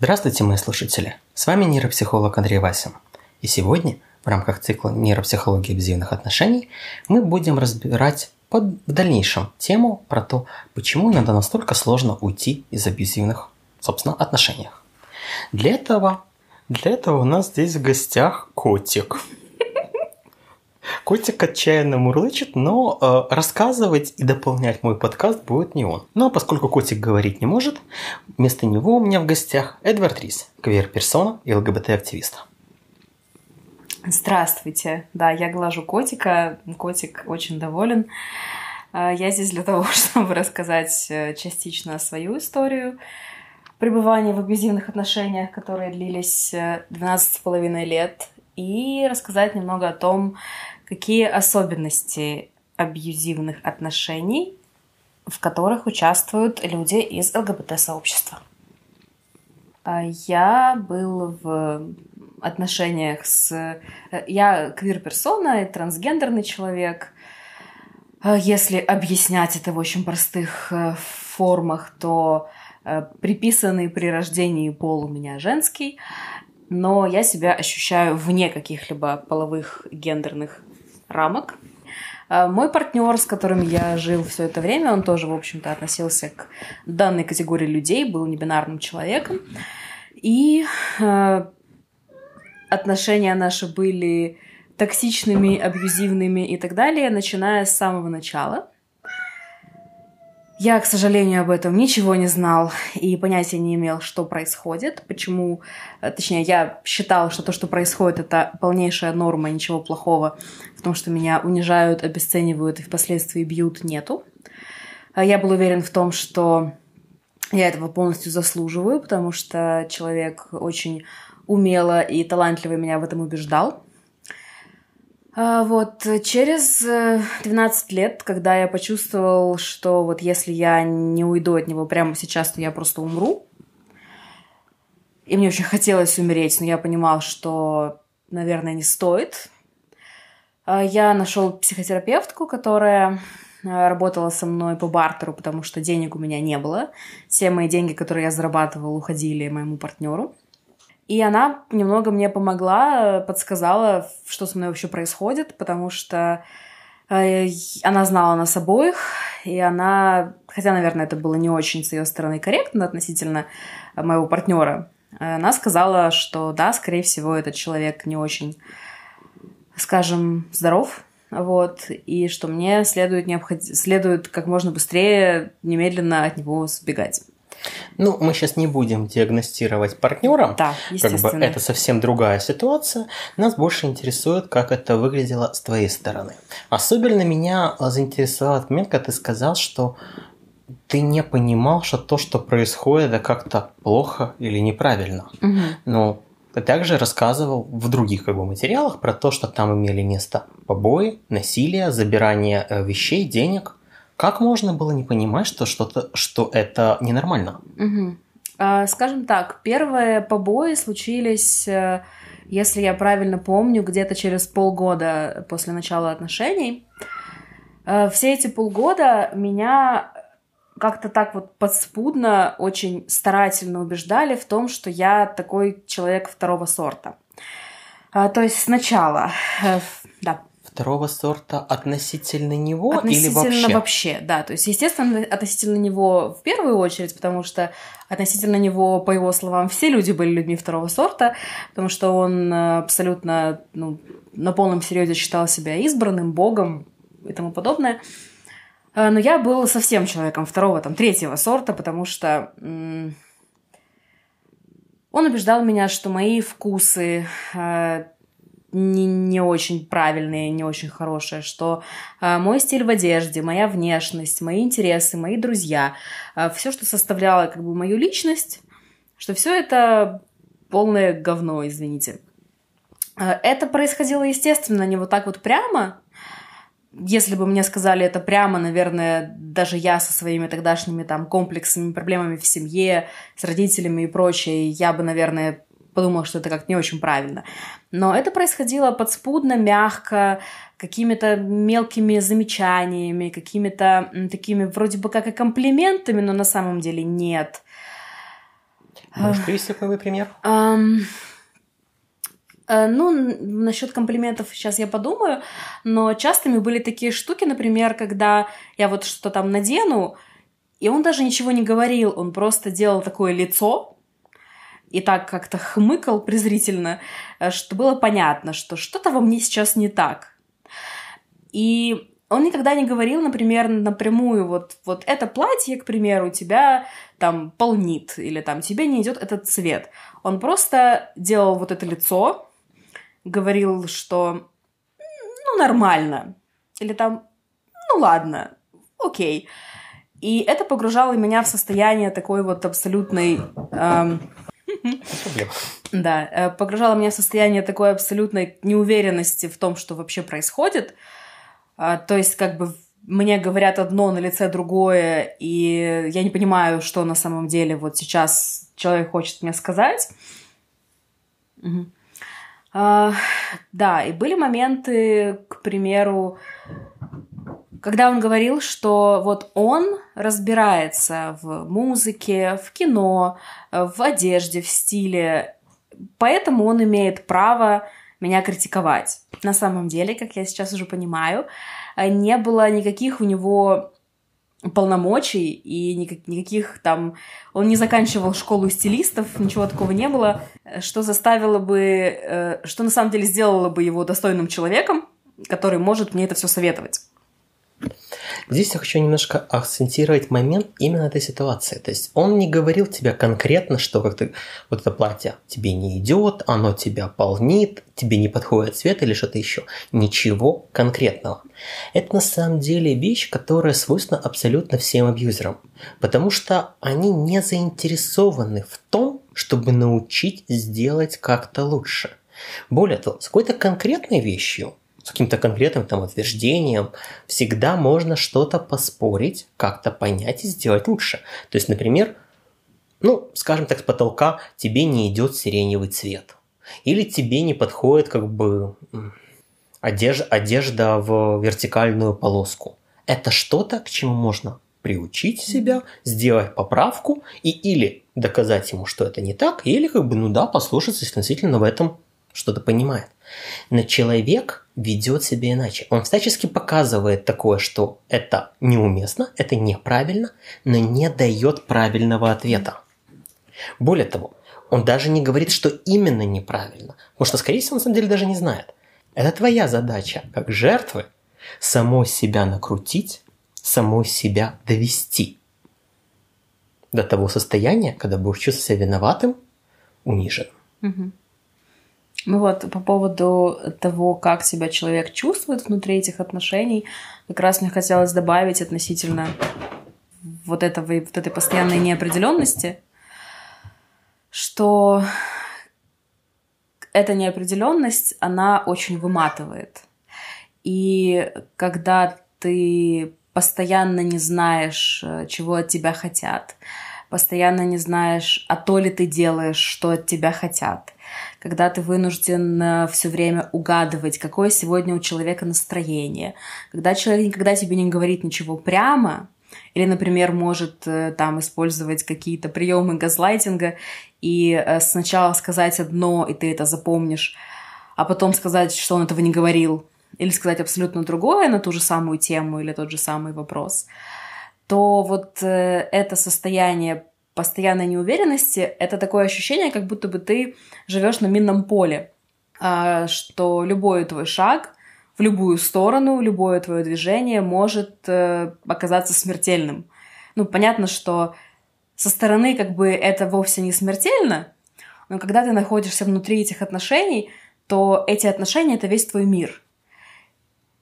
Здравствуйте, мои слушатели! С вами нейропсихолог Андрей Васин. И сегодня в рамках цикла нейропсихологии абьюзивных отношений мы будем разбирать под, в дальнейшем тему про то, почему иногда настолько сложно уйти из абьюзивных, собственно, отношений. Для этого, для этого у нас здесь в гостях котик. Котик отчаянно мурлычет, но э, рассказывать и дополнять мой подкаст будет не он. Но поскольку котик говорить не может, вместо него у меня в гостях Эдвард Рис, квир-персона и ЛГБТ-активист. Здравствуйте. Да, я глажу котика. Котик очень доволен. Э, я здесь для того, чтобы рассказать э, частично свою историю пребывания в абьюзивных отношениях, которые длились 12,5 э, лет, и рассказать немного о том, какие особенности абьюзивных отношений, в которых участвуют люди из ЛГБТ-сообщества. А я был в отношениях с... Я квир-персона трансгендерный человек. А если объяснять это в очень простых э, формах, то э, приписанный при рождении пол у меня женский, но я себя ощущаю вне каких-либо половых гендерных рамок. А, мой партнер, с которым я жил все это время, он тоже, в общем-то, относился к данной категории людей, был небинарным человеком. И э, отношения наши были токсичными, абьюзивными и так далее, начиная с самого начала. Я, к сожалению, об этом ничего не знал и понятия не имел, что происходит, почему, э, точнее, я считал, что то, что происходит, это полнейшая норма, ничего плохого в том, что меня унижают, обесценивают и впоследствии бьют, нету. А я был уверен в том, что я этого полностью заслуживаю, потому что человек очень умело и талантливо меня в этом убеждал. А, вот через 12 э, лет, когда я почувствовал, что вот если я не уйду от него прямо сейчас, то я просто умру. И мне очень хотелось умереть, но я понимал, что, наверное, не стоит. А, я нашел психотерапевтку, которая э, работала со мной по бартеру, потому что денег у меня не было. Все мои деньги, которые я зарабатывал, уходили моему партнеру. И она немного мне помогла, подсказала, что со мной вообще происходит, потому что э, она знала нас обоих, и она, хотя, наверное, это было не очень с ее стороны корректно относительно моего партнера, она сказала, что да, скорее всего, этот человек не очень, скажем, здоров, вот, и что мне следует, необход... следует как можно быстрее, немедленно от него сбегать. Ну, мы сейчас не будем диагностировать партнера. Да, естественно. Как бы это совсем другая ситуация. Нас больше интересует, как это выглядело с твоей стороны. Особенно меня заинтересовал этот момент, когда ты сказал, что ты не понимал, что то, что происходит, это как-то плохо или неправильно. Угу. Ну, ты также рассказывал в других как бы, материалах про то, что там имели место побои, насилие, забирание э, вещей, денег. Как можно было не понимать, что что-то, что это ненормально? Угу. А, скажем так, первые побои случились, э, если я правильно помню, где-то через полгода после начала отношений. Э, все эти полгода меня как-то так вот подспудно, очень старательно убеждали в том, что я такой человек второго сорта. А, то есть сначала, э, да, второго сорта относительно него относительно или вообще? вообще, да. То есть, естественно, относительно него в первую очередь, потому что относительно него, по его словам, все люди были людьми второго сорта, потому что он э, абсолютно ну, на полном серьезе считал себя избранным, богом и тому подобное. Э, но я был совсем человеком второго, там, третьего сорта, потому что он убеждал меня, что мои вкусы, э, не, не очень правильные, не очень хорошие, что э, мой стиль в одежде, моя внешность, мои интересы, мои друзья, э, все, что составляло как бы мою личность, что все это полное говно, извините. Э, это происходило, естественно, не вот так вот прямо. Если бы мне сказали это прямо, наверное, даже я со своими тогдашними там комплексами, проблемами в семье, с родителями и прочее, я бы, наверное, подумала, что это как-то не очень правильно. Но это происходило подспудно, мягко, какими-то мелкими замечаниями, какими-то такими вроде бы как и комплиментами, но на самом деле нет. Можешь привести какой-нибудь пример? Um... Ну, насчет комплиментов сейчас я подумаю, но частыми были такие штуки, например, когда я вот что-то там надену, и он даже ничего не говорил, он просто делал такое лицо, и так как-то хмыкал презрительно, э, что было понятно, что что-то во мне сейчас не так. И он никогда не говорил, например, напрямую, вот, вот это платье, к примеру, тебя там полнит, или там тебе не идет этот цвет. Он просто делал вот это лицо, говорил, что ну нормально, или там ну ладно, окей. И это погружало меня в состояние такой вот абсолютной... Эм, да, э, погружало меня в состояние такой абсолютной неуверенности в том, что вообще происходит. А, то есть, как бы мне говорят одно, на лице другое, и я не понимаю, что на самом деле вот сейчас человек хочет мне сказать. А, да, и были моменты, к примеру, когда он говорил, что вот он разбирается в музыке, в кино, в одежде, в стиле, поэтому он имеет право меня критиковать. На самом деле, как я сейчас уже понимаю, не было никаких у него полномочий и никак, никаких там... Он не заканчивал школу стилистов, ничего такого не было, что заставило бы... Э, что на самом деле сделало бы его достойным человеком, который может мне это все советовать. Здесь я хочу немножко акцентировать момент именно этой ситуации. То есть он не говорил тебе конкретно, что как ты, вот это платье тебе не идет, оно тебя полнит, тебе не подходит цвет или что-то еще. Ничего конкретного. Это на самом деле вещь, которая свойственна абсолютно всем абьюзерам. Потому что они не заинтересованы в том, чтобы научить сделать как-то лучше. Более того, с какой-то конкретной вещью с каким-то конкретным там утверждением, всегда можно что-то поспорить, как-то понять и сделать лучше. То есть, например, ну, скажем так, с потолка тебе не идет сиреневый цвет. Или тебе не подходит как бы одежда, одежда в вертикальную полоску. Это что-то, к чему можно приучить себя, сделать поправку и или доказать ему, что это не так, или как бы, ну да, послушаться, если действительно в этом что-то понимает. Но человек ведет себя иначе. Он всячески показывает такое, что это неуместно, это неправильно, но не дает правильного ответа. Более того, он даже не говорит, что именно неправильно, потому что, скорее всего, на самом деле даже не знает. Это твоя задача, как жертвы, самой себя накрутить, самой себя довести до того состояния, когда будешь чувствовать себя виноватым, униженным. Угу. Ну вот, по поводу того, как себя человек чувствует внутри этих отношений, как раз мне хотелось добавить относительно вот, этого, вот этой постоянной неопределенности, что эта неопределенность, она очень выматывает. И когда ты постоянно не знаешь, чего от тебя хотят, постоянно не знаешь, а то ли ты делаешь, что от тебя хотят, когда ты вынужден э, все время угадывать, какое сегодня у человека настроение, когда человек никогда тебе не говорит ничего прямо, или, например, может э, там использовать какие-то приемы газлайтинга и э, сначала сказать одно, и ты это запомнишь, а потом сказать, что он этого не говорил, или сказать абсолютно другое на ту же самую тему или тот же самый вопрос, то вот это состояние постоянной неуверенности, это такое ощущение, как будто бы ты живешь на минном поле, а, что любой твой шаг в любую сторону, любое твое движение может э, оказаться смертельным. Ну, понятно, что со стороны как бы это вовсе не смертельно, но когда ты находишься внутри этих отношений, то эти отношения — это весь твой мир.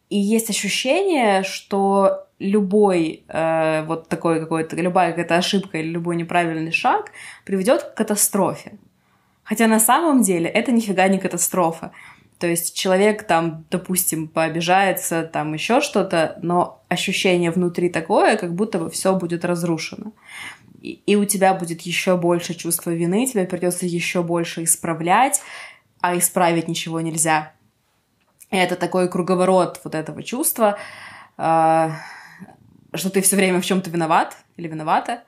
И есть ощущение, что любой э, вот такой какой-то, любая какая-то ошибка или любой неправильный шаг приведет к катастрофе. Хотя на самом деле это нифига не катастрофа. То есть человек там, допустим, пообижается, там еще что-то, но ощущение внутри такое, как будто бы все будет разрушено. И, и у тебя будет еще больше чувства вины, тебе придется еще больше исправлять, а исправить ничего нельзя. И это такой круговорот вот этого чувства. Э, что ты все время в чем-то виноват или виновата,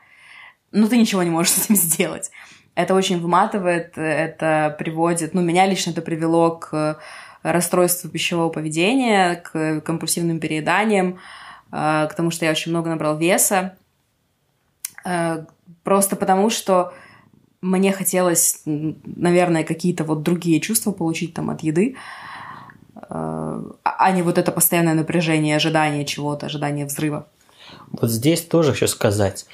но ты ничего не можешь с этим сделать. Это очень выматывает, это приводит, ну, меня лично это привело к расстройству пищевого поведения, к компульсивным перееданиям, э, к тому, что я очень много набрал веса. Э, просто потому, что мне хотелось, наверное, какие-то вот другие чувства получить там от еды, э, а не вот это постоянное напряжение, ожидание чего-то, ожидание взрыва. Вот здесь тоже хочу сказать.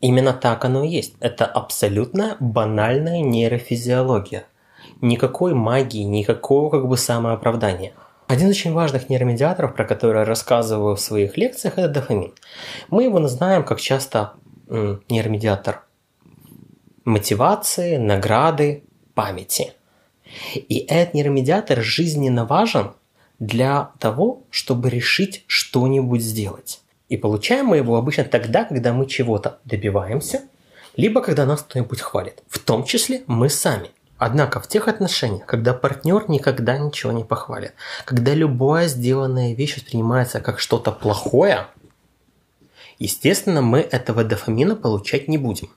Именно так оно и есть. Это абсолютно банальная нейрофизиология. Никакой магии, никакого как бы самооправдания. Один из очень важных нейромедиаторов, про который я рассказываю в своих лекциях, это дофамин. Мы его знаем как часто нейромедиатор мотивации, награды, памяти. И этот нейромедиатор жизненно важен для того, чтобы решить что-нибудь сделать. И получаем мы его обычно тогда, когда мы чего-то добиваемся, либо когда нас кто-нибудь хвалит. В том числе мы сами – Однако в тех отношениях, когда партнер никогда ничего не похвалит, когда любая сделанная вещь воспринимается как что-то плохое, естественно, мы этого дофамина получать не будем.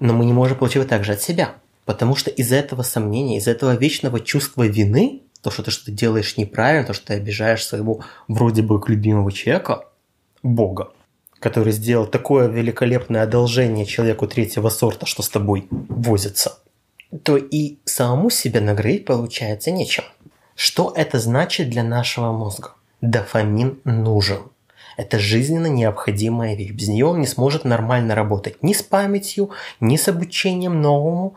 Но мы не можем получать его также от себя, потому что из-за этого сомнения, из-за этого вечного чувства вины, то, что ты что-то делаешь неправильно, то, что ты обижаешь своего вроде бы любимого человека, Бога, который сделал такое великолепное одолжение человеку третьего сорта, что с тобой возится – то и самому себе наградить получается нечем. Что это значит для нашего мозга? Дофамин нужен. Это жизненно необходимая вещь. Без нее он не сможет нормально работать ни с памятью, ни с обучением новому,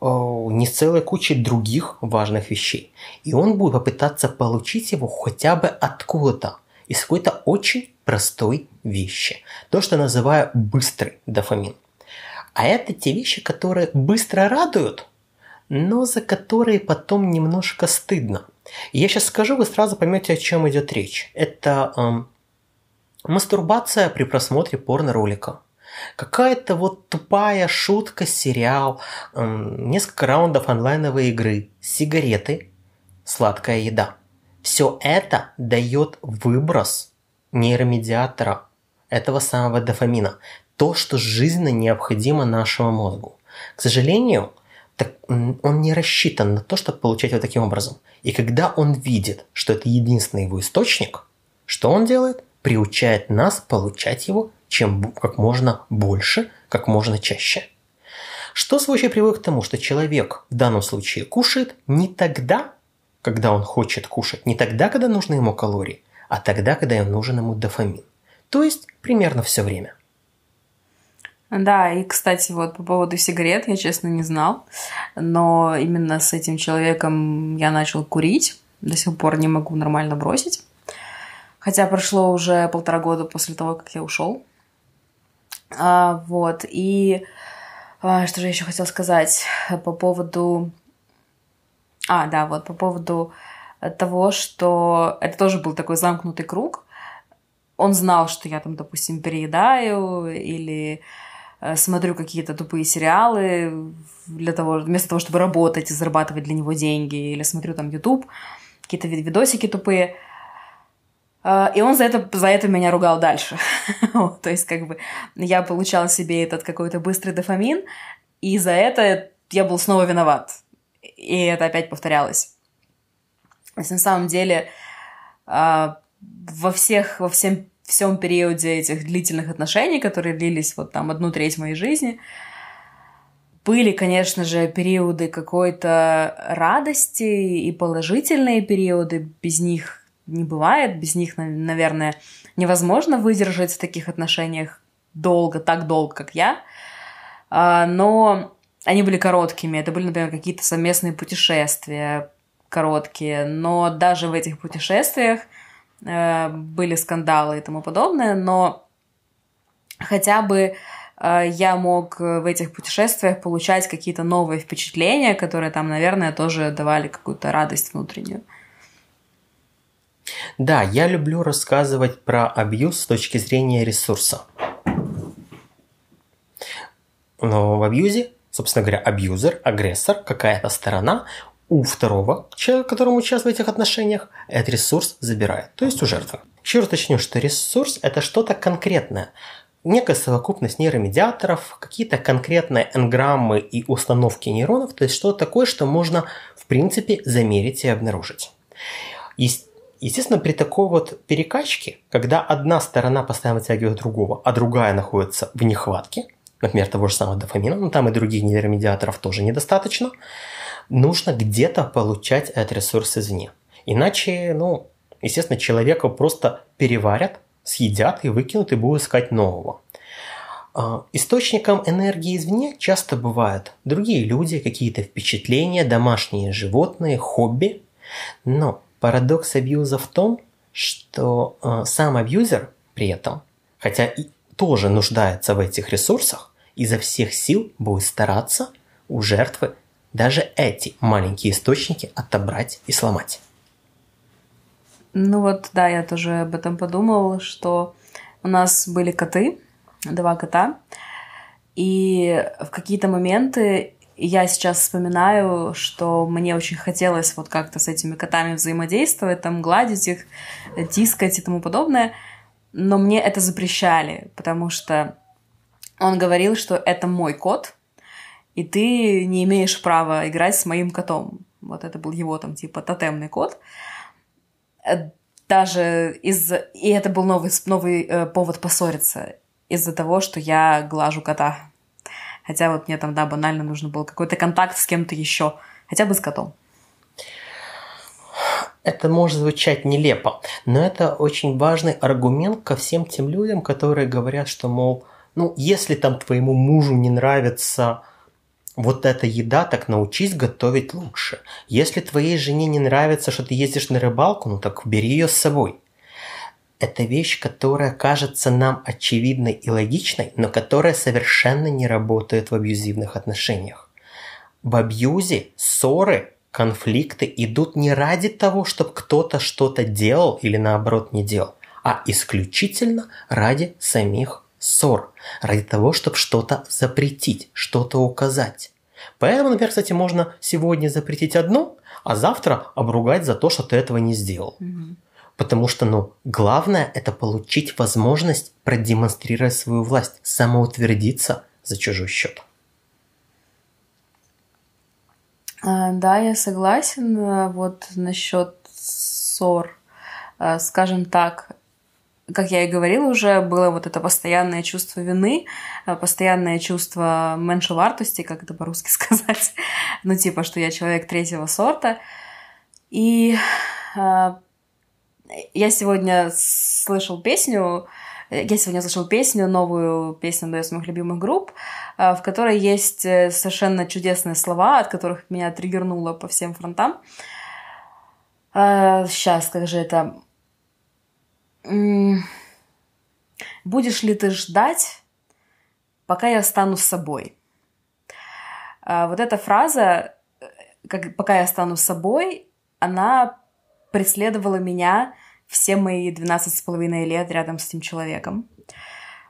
ни с целой кучей других важных вещей. И он будет попытаться получить его хотя бы откуда-то, из какой-то очень простой вещи. То, что называю быстрый дофамин. А это те вещи, которые быстро радуют, но за которые потом немножко стыдно. я сейчас скажу, вы сразу поймете, о чем идет речь. Это эм, мастурбация при просмотре порно-ролика. Какая-то вот тупая шутка, сериал, эм, несколько раундов онлайновой игры, сигареты, сладкая еда. Все это дает выброс нейромедиатора, этого самого дофамина. То, что жизненно необходимо нашему мозгу. К сожалению, так он не рассчитан на то, чтобы получать его таким образом. И когда он видит, что это единственный его источник, что он делает? Приучает нас получать его чем как можно больше, как можно чаще. Что в случае приводит к тому, что человек в данном случае кушает не тогда, когда он хочет кушать, не тогда, когда нужны ему калории, а тогда, когда ему нужен ему дофамин. То есть примерно все время. Да, и, кстати, вот по поводу сигарет я, честно, не знал, но именно с этим человеком я начал курить, до сих пор не могу нормально бросить, хотя прошло уже полтора года после того, как я ушел. А, вот, и а, что же я еще хотела сказать по поводу... А, да, вот по поводу того, что это тоже был такой замкнутый круг. Он знал, что я там, допустим, переедаю или Э, смотрю какие-то тупые сериалы для того, вместо того, чтобы работать и зарабатывать для него деньги, или смотрю там YouTube, какие-то видосики тупые. Э, и он за это, за это меня ругал дальше. То есть, как бы, я получала себе этот какой-то быстрый дофамин, и за это я был снова виноват. И это опять повторялось. То есть, на самом деле, э, во всех, во всем всем периоде этих длительных отношений, которые длились вот там одну треть моей жизни, были, конечно же, периоды какой-то радости и положительные периоды. Без них не бывает, без них, наверное, невозможно выдержать в таких отношениях долго, так долго, как я. А, но они были короткими. Это были, например, какие-то совместные путешествия короткие. Но даже в этих путешествиях Э, были скандалы и тому подобное, но хотя бы э, я мог в этих путешествиях получать какие-то новые впечатления, которые там, наверное, тоже давали какую-то радость внутреннюю. Да, я люблю рассказывать про абьюз с точки зрения ресурса. Но в абьюзе, собственно говоря, абьюзер, агрессор, какая-то сторона у второго человека, которому участвует в этих отношениях, этот ресурс забирает, то есть у жертвы. Еще раз уточню, что ресурс – это что-то конкретное. некая совокупность нейромедиаторов, какие-то конкретные энграммы и установки нейронов, то есть что-то такое, что можно в принципе замерить и обнаружить. Естественно, при такой вот перекачке, когда одна сторона постоянно вытягивает другого, а другая находится в нехватке, например, того же самого дофамина, но там и других нейромедиаторов тоже недостаточно, нужно где-то получать этот ресурс извне. Иначе, ну, естественно, человека просто переварят, съедят и выкинут, и будут искать нового. А, источником энергии извне часто бывают другие люди, какие-то впечатления, домашние животные, хобби. Но парадокс абьюза в том, что э, сам абьюзер при этом, хотя и тоже нуждается в этих ресурсах, изо всех сил будет стараться у жертвы даже эти маленькие источники отобрать и сломать. Ну вот, да, я тоже об этом подумала, что у нас были коты, два кота, и в какие-то моменты я сейчас вспоминаю, что мне очень хотелось вот как-то с этими котами взаимодействовать, там гладить их, тискать и тому подобное, но мне это запрещали, потому что он говорил, что это мой кот, и ты не имеешь права играть с моим котом. Вот это был его там типа тотемный кот. Даже из и это был новый новый э, повод поссориться из-за того, что я глажу кота. Хотя вот мне там да банально нужно был какой-то контакт с кем-то еще, хотя бы с котом. Это может звучать нелепо, но это очень важный аргумент ко всем тем людям, которые говорят, что мол, ну если там твоему мужу не нравится вот эта еда, так научись готовить лучше. Если твоей жене не нравится, что ты ездишь на рыбалку, ну так бери ее с собой. Это вещь, которая кажется нам очевидной и логичной, но которая совершенно не работает в абьюзивных отношениях. В абьюзе ссоры, конфликты идут не ради того, чтобы кто-то что-то делал или наоборот не делал, а исключительно ради самих ссор, ради того, чтобы что-то запретить, что-то указать. Поэтому, например, кстати, можно сегодня запретить одно, а завтра обругать за то, что ты этого не сделал. Угу. Потому что, ну, главное это получить возможность продемонстрировать свою власть, самоутвердиться за чужой счет. А, да, я согласен. А, вот насчет ссор. А, скажем так, как я и говорила уже, было вот это постоянное чувство вины, э, постоянное чувство меньшевартости, как это по-русски сказать, ну типа, что я человек третьего сорта. И э, я сегодня слышал песню, э, я сегодня слышал песню, новую песню одной из моих любимых групп, э, в которой есть совершенно чудесные слова, от которых меня триггернуло по всем фронтам. Сейчас, как же это? будешь ли ты ждать, пока я стану с А Вот эта фраза, как, пока я стану собой, она преследовала меня все мои 12 с половиной лет рядом с этим человеком.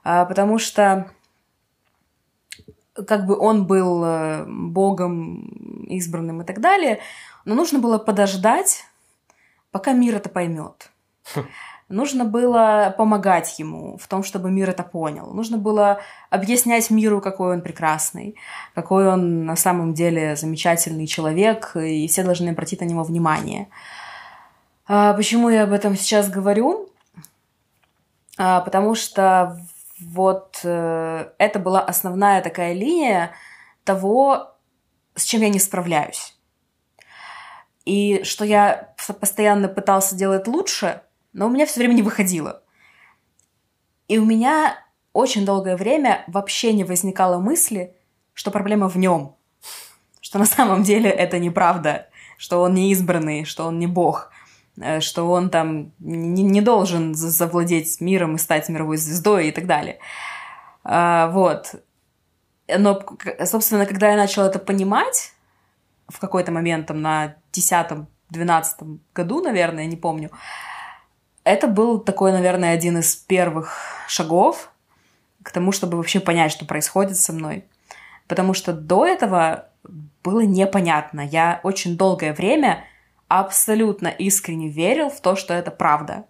А, потому что как бы он был э, богом избранным и так далее, но нужно было подождать, пока мир это поймет. Хм. Нужно было помогать ему в том, чтобы мир это понял. Нужно было объяснять миру, какой он прекрасный, какой он на самом деле замечательный человек, и все должны обратить на него внимание. А почему я об этом сейчас говорю? А, потому что вот э, это была основная такая линия того, с чем я не справляюсь. И что я постоянно пытался делать лучше, но у меня все время не выходило. И у меня очень долгое время вообще не возникало мысли, что проблема в нем, что на самом деле это неправда, что он не избранный, что он не бог, что он там не, не должен завладеть миром и стать мировой звездой и так далее. А, вот. Но, собственно, когда я начала это понимать, в какой-то момент, там, на 10-12 году, наверное, не помню, это был такой, наверное, один из первых шагов к тому, чтобы вообще понять, что происходит со мной. Потому что до этого было непонятно. Я очень долгое время абсолютно искренне верил в то, что это правда.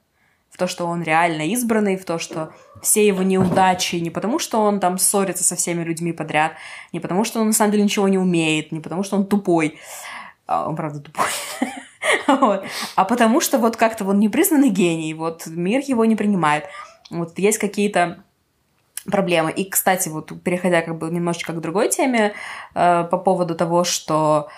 в то, что он реально избранный, в то, что все его неудачи не потому, что он там ссорится со всеми людьми подряд, не потому, что он на самом деле ничего не умеет, не потому, что он тупой, а, он правда тупой, вот. а потому что вот как-то он непризнанный гений, вот мир его не принимает. Вот есть какие-то проблемы. И, кстати, вот переходя как бы немножечко к другой теме э, по поводу того, что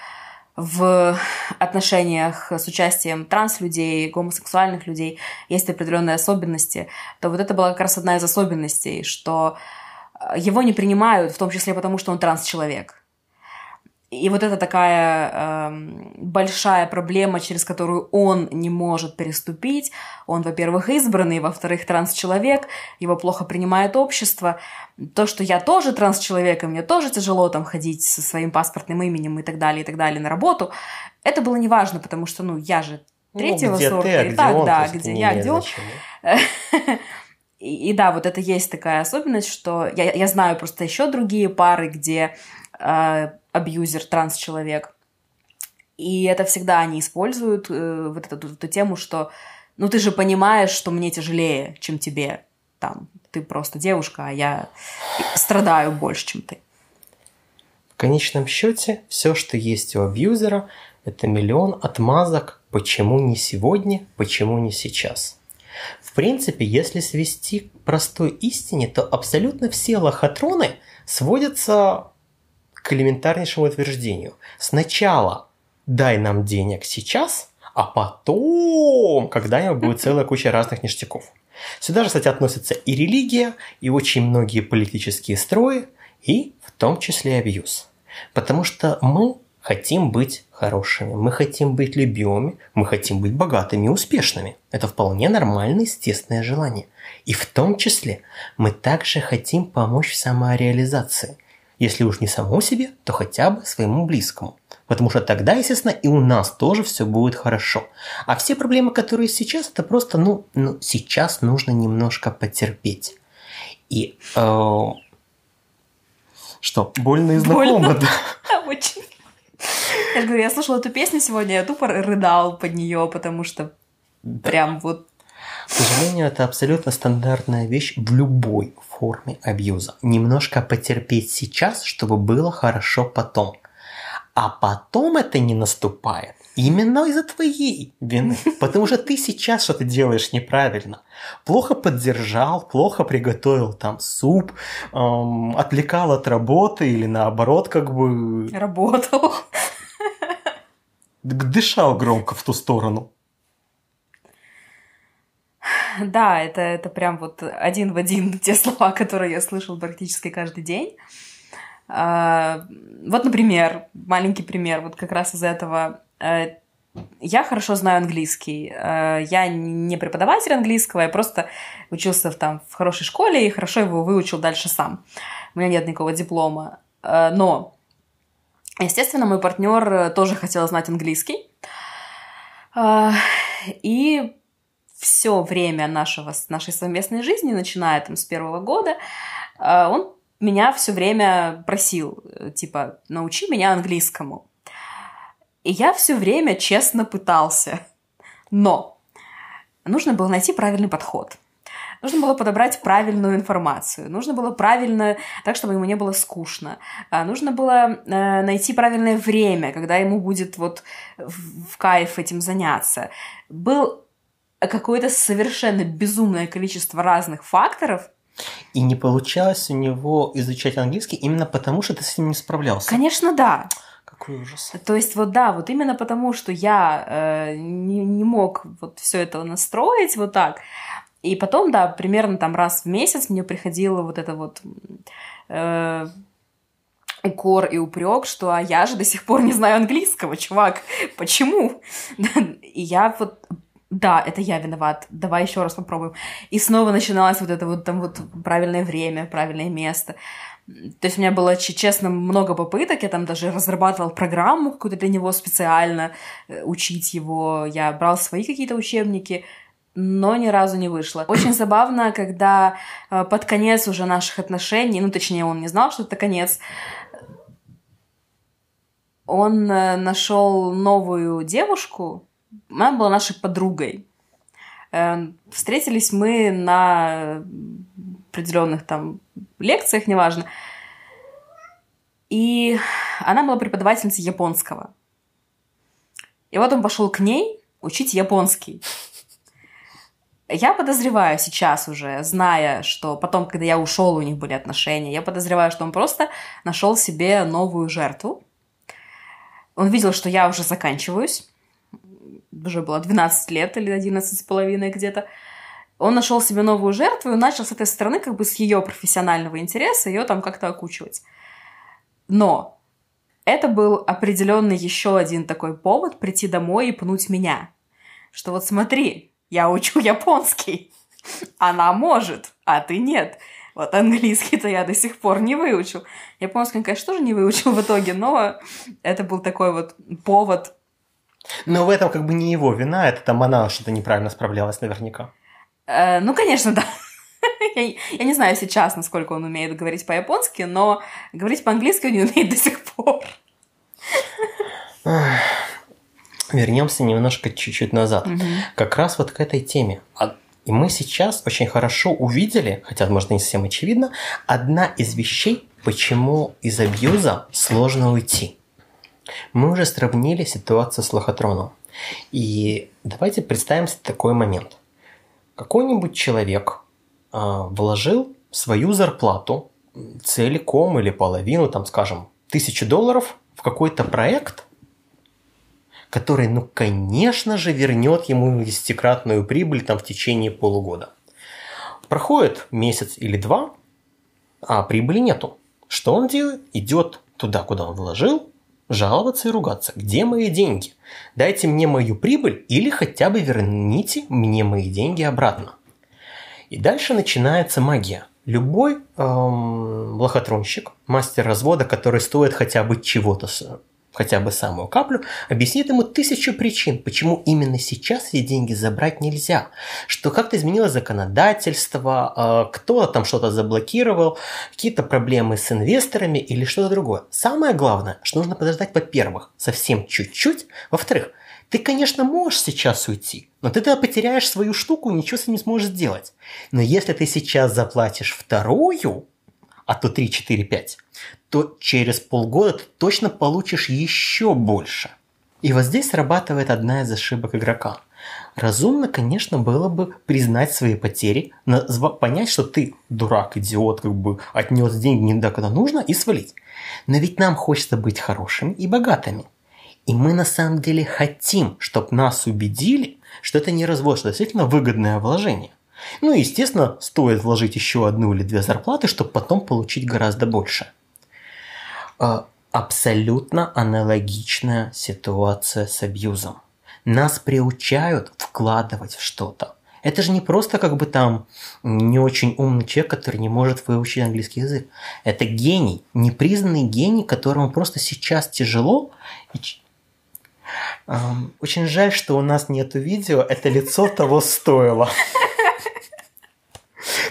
в отношениях с участием транс-людей, гомосексуальных людей есть определенные особенности, то вот это была как раз одна из особенностей, что э, его не принимают, в том числе потому, что он транс-человек. И вот это такая э, большая проблема, через которую он не может переступить. Он, во-первых, избранный, во-вторых, транс-человек, его плохо принимает общество. То, что я тоже транс-человек, и мне тоже тяжело там ходить со своим паспортным именем и так далее, и так далее на работу, это было неважно, потому что, ну, я же ну, третьего ну, где сорта. Ты, а где так, он, да, где я, где он. И, и да, вот это есть такая особенность, что я, я знаю просто еще другие пары, где э, абьюзер, транс-человек. И это всегда они используют, э, вот эту, эту тему, что ну ты же понимаешь, что мне тяжелее, чем тебе. Там, ты просто девушка, а я страдаю больше, чем ты. В конечном счете, все, что есть у абьюзера, это миллион отмазок, почему не сегодня, почему не сейчас. В принципе, если свести к простой истине, то абсолютно все лохотроны сводятся к элементарнейшему утверждению. Сначала дай нам денег сейчас, а потом когда-нибудь будет целая куча разных ништяков. Сюда же, кстати, относятся и религия, и очень многие политические строи, и в том числе абьюз. Потому что мы хотим быть хорошими, мы хотим быть любимыми, мы хотим быть богатыми и успешными. Это вполне нормальное, естественное желание. И в том числе мы также хотим помочь в самореализации – если уж не самому себе, то хотя бы своему близкому. Потому что тогда, естественно, и у нас тоже все будет хорошо. А все проблемы, которые сейчас, это просто, ну, ну сейчас нужно немножко потерпеть. И э, что, больно и знакомо, да? Очень. Я говорю, я слушала эту песню сегодня, я тупо рыдал под нее, потому что прям вот к сожалению, это абсолютно стандартная вещь в любой форме абьюза. Немножко потерпеть сейчас, чтобы было хорошо потом. А потом это не наступает именно из-за твоей вины. Потому что ты сейчас что-то делаешь неправильно. Плохо поддержал, плохо приготовил там суп, эм, отвлекал от работы или наоборот как бы... Работал. Дышал громко в ту сторону. Да, это, это прям вот один в один те слова, которые я слышал практически каждый день. А, вот, например, маленький пример, вот как раз из этого. Э, я хорошо знаю английский. Э, я не преподаватель английского, я просто учился в, там, в хорошей школе и хорошо его выучил дальше сам. У меня нет никакого диплома. Э, но, естественно, мой партнер тоже хотел знать английский. И все время нашего, нашей совместной жизни, начиная там с первого года, э, он меня все время просил, э, типа, научи меня английскому. И я все время честно пытался. Но нужно было найти правильный подход. Нужно было подобрать правильную информацию. Нужно было правильно, так, чтобы ему не было скучно. А, нужно было э, найти правильное время, когда ему будет вот в кайф этим заняться. Был какое-то совершенно безумное количество разных факторов. И не получалось у него изучать английский именно потому, что ты с ним не справлялся. Конечно, да. Какой ужас. То есть вот да, вот именно потому, что я э, не, не мог вот все это настроить вот так. И потом, да, примерно там раз в месяц мне приходило вот это вот э, укор и упрек, что а я же до сих пор не знаю английского, чувак, почему? И я вот да, это я виноват, давай еще раз попробуем. И снова начиналось вот это вот там вот правильное время, правильное место. То есть у меня было, честно, много попыток, я там даже разрабатывал программу какую-то для него специально, э, учить его, я брал свои какие-то учебники, но ни разу не вышло. Очень забавно, когда э, под конец уже наших отношений, ну, точнее, он не знал, что это конец, он э, нашел новую девушку, она была нашей подругой. Э, встретились мы на определенных там лекциях, неважно. И она была преподавательницей японского. И вот он пошел к ней учить японский. Я подозреваю сейчас уже, зная, что потом, когда я ушел, у них были отношения, я подозреваю, что он просто нашел себе новую жертву. Он видел, что я уже заканчиваюсь. Уже было 12 лет или 11 с половиной где-то. Он нашел себе новую жертву и начал с этой стороны, как бы с ее профессионального интереса, ее там как-то окучивать. Но это был определенный еще один такой повод прийти домой и пнуть меня. Что вот смотри, я учу японский. Она может, а ты нет. Вот английский-то я до сих пор не выучил. Японский, конечно, тоже не выучил в итоге, но это был такой вот повод. Но в этом как бы не его вина, это там она что-то неправильно справлялась наверняка. Э, ну, конечно, да. я, я не знаю сейчас, насколько он умеет говорить по-японски, но говорить по-английски он не умеет до сих пор. Вернемся немножко чуть-чуть назад. Угу. Как раз вот к этой теме. А, и мы сейчас очень хорошо увидели, хотя, может, не совсем очевидно, одна из вещей, почему из абьюза сложно уйти. Мы уже сравнили ситуацию с лохотроном. И давайте представим такой момент. Какой-нибудь человек э, вложил свою зарплату целиком или половину, там, скажем, тысячи долларов в какой-то проект, который, ну, конечно же, вернет ему десятикратную прибыль там в течение полугода. Проходит месяц или два, а прибыли нету. Что он делает? Идет туда, куда он вложил, жаловаться и ругаться. Где мои деньги? Дайте мне мою прибыль или хотя бы верните мне мои деньги обратно. И дальше начинается магия. Любой эм, лохотронщик, мастер развода, который стоит хотя бы чего-то хотя бы самую каплю, объяснит ему тысячу причин, почему именно сейчас эти деньги забрать нельзя. Что как-то изменилось законодательство, а, кто-то там что-то заблокировал, какие-то проблемы с инвесторами или что-то другое. Самое главное, что нужно подождать, во-первых, совсем чуть-чуть, во-вторых, ты, конечно, можешь сейчас уйти, но ты тогда потеряешь свою штуку и ничего с ней не сможешь сделать. Но если ты сейчас заплатишь вторую, а то 3, 4, 5, то через полгода ты точно получишь еще больше. И вот здесь срабатывает одна из ошибок игрока. Разумно, конечно, было бы признать свои потери, понять, что ты дурак, идиот, как бы отнес деньги не туда, куда нужно, и свалить. Но ведь нам хочется быть хорошими и богатыми. И мы на самом деле хотим, чтобы нас убедили, что это не развод, что действительно выгодное вложение. Ну и, естественно, стоит вложить еще одну или две зарплаты, чтобы потом получить гораздо больше. А, абсолютно аналогичная ситуация с абьюзом. Нас приучают вкладывать в что-то. Это же не просто как бы там не очень умный человек, который не может выучить английский язык. Это гений, непризнанный гений, которому просто сейчас тяжело. Очень жаль, что у нас нет видео. Это лицо того стоило.